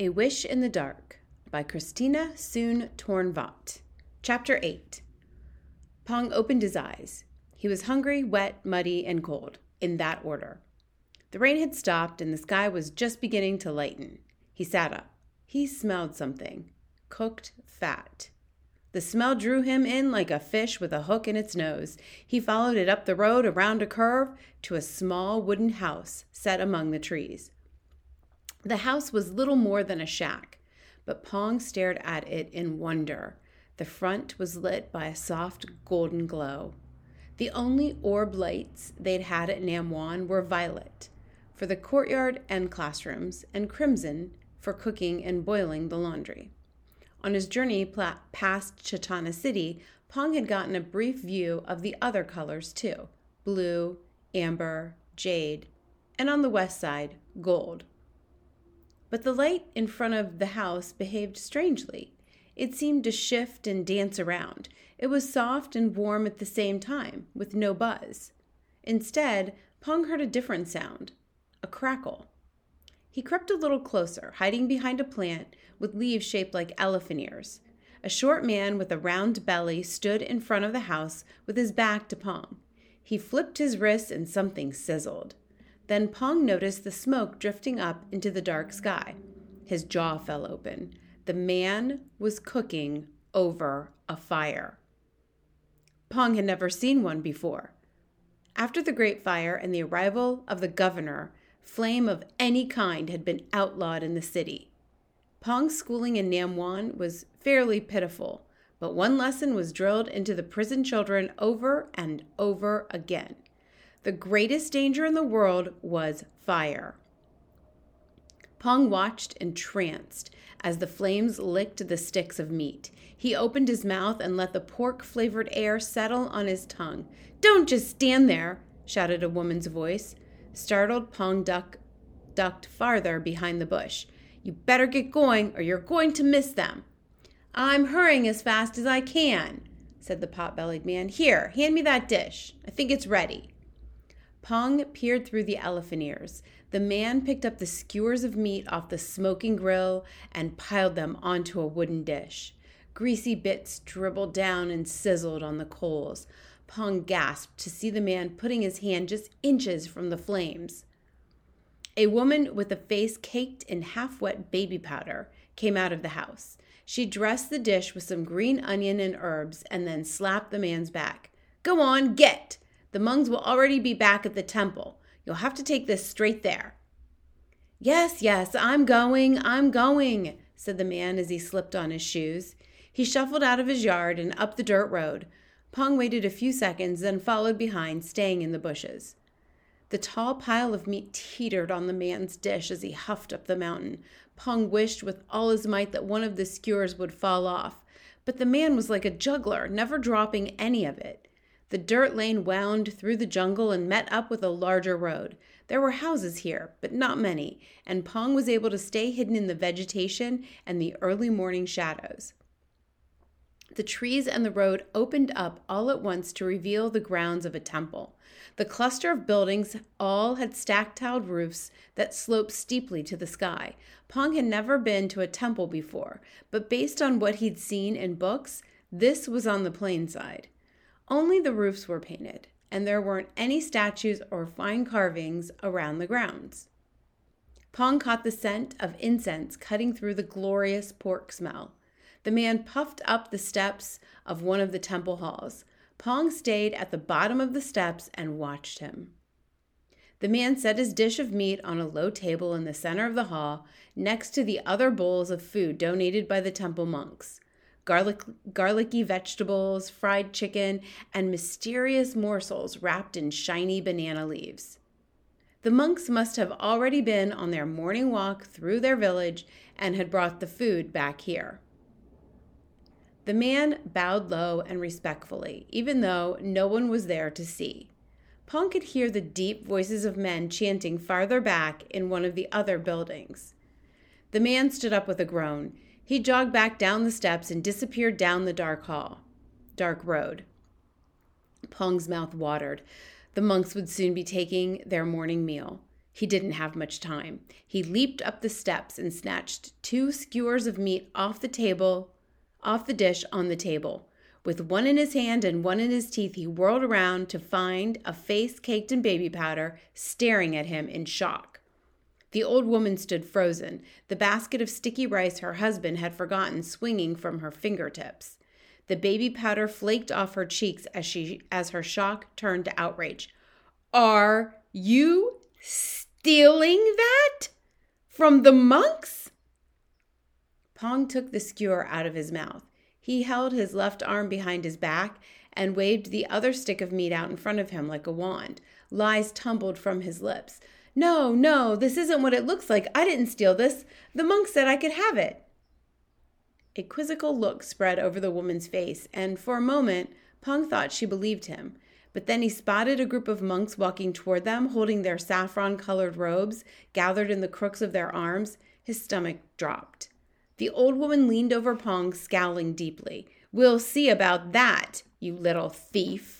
A Wish in the Dark by Christina Soontornvat. Chapter 8 Pong opened his eyes. He was hungry, wet, muddy, and cold, in that order. The rain had stopped and the sky was just beginning to lighten. He sat up. He smelled something cooked fat. The smell drew him in like a fish with a hook in its nose. He followed it up the road around a curve to a small wooden house set among the trees. The house was little more than a shack, but Pong stared at it in wonder. The front was lit by a soft golden glow. The only orb lights they'd had at Nam Wan were violet for the courtyard and classrooms, and crimson for cooking and boiling the laundry. On his journey past Chattana City, Pong had gotten a brief view of the other colors too blue, amber, jade, and on the west side, gold. But the light in front of the house behaved strangely. It seemed to shift and dance around. It was soft and warm at the same time, with no buzz. Instead, Pong heard a different sound a crackle. He crept a little closer, hiding behind a plant with leaves shaped like elephant ears. A short man with a round belly stood in front of the house with his back to Pong. He flipped his wrist and something sizzled. Then Pong noticed the smoke drifting up into the dark sky. His jaw fell open. The man was cooking over a fire. Pong had never seen one before. After the Great Fire and the arrival of the governor, flame of any kind had been outlawed in the city. Pong's schooling in Nam Wan was fairly pitiful, but one lesson was drilled into the prison children over and over again. The greatest danger in the world was fire. Pong watched entranced as the flames licked the sticks of meat. He opened his mouth and let the pork flavored air settle on his tongue. Don't just stand there, shouted a woman's voice. Startled, Pong duck, ducked farther behind the bush. You better get going or you're going to miss them. I'm hurrying as fast as I can, said the pot bellied man. Here, hand me that dish. I think it's ready. Pong peered through the elephant ears. The man picked up the skewers of meat off the smoking grill and piled them onto a wooden dish. Greasy bits dribbled down and sizzled on the coals. Pong gasped to see the man putting his hand just inches from the flames. A woman with a face caked in half wet baby powder came out of the house. She dressed the dish with some green onion and herbs and then slapped the man's back. Go on, get! The monks will already be back at the temple. You'll have to take this straight there. Yes, yes, I'm going, I'm going, said the man as he slipped on his shoes. He shuffled out of his yard and up the dirt road. Pong waited a few seconds, then followed behind, staying in the bushes. The tall pile of meat teetered on the man's dish as he huffed up the mountain. Pong wished with all his might that one of the skewers would fall off, but the man was like a juggler, never dropping any of it. The dirt lane wound through the jungle and met up with a larger road. There were houses here, but not many, and Pong was able to stay hidden in the vegetation and the early morning shadows. The trees and the road opened up all at once to reveal the grounds of a temple. The cluster of buildings all had stacked tiled roofs that sloped steeply to the sky. Pong had never been to a temple before, but based on what he'd seen in books, this was on the plain side. Only the roofs were painted, and there weren't any statues or fine carvings around the grounds. Pong caught the scent of incense cutting through the glorious pork smell. The man puffed up the steps of one of the temple halls. Pong stayed at the bottom of the steps and watched him. The man set his dish of meat on a low table in the center of the hall, next to the other bowls of food donated by the temple monks garlic, garlicky vegetables, fried chicken, and mysterious morsels wrapped in shiny banana leaves. The monks must have already been on their morning walk through their village and had brought the food back here. The man bowed low and respectfully, even though no one was there to see. Pong could hear the deep voices of men chanting farther back in one of the other buildings. The man stood up with a groan. He jogged back down the steps and disappeared down the dark hall, dark road. Pong's mouth watered. The monks would soon be taking their morning meal. He didn't have much time. He leaped up the steps and snatched two skewers of meat off the table, off the dish on the table. With one in his hand and one in his teeth, he whirled around to find a face caked in baby powder staring at him in shock. The old woman stood frozen, the basket of sticky rice her husband had forgotten swinging from her fingertips. The baby powder flaked off her cheeks as she as her shock turned to outrage. "Are you stealing that from the monks? Pong took the skewer out of his mouth. He held his left arm behind his back and waved the other stick of meat out in front of him like a wand. Lies tumbled from his lips. No, no, this isn't what it looks like. I didn't steal this. The monk said I could have it. A quizzical look spread over the woman's face, and for a moment, Pong thought she believed him. But then he spotted a group of monks walking toward them, holding their saffron colored robes gathered in the crooks of their arms. His stomach dropped. The old woman leaned over Pong, scowling deeply. We'll see about that, you little thief.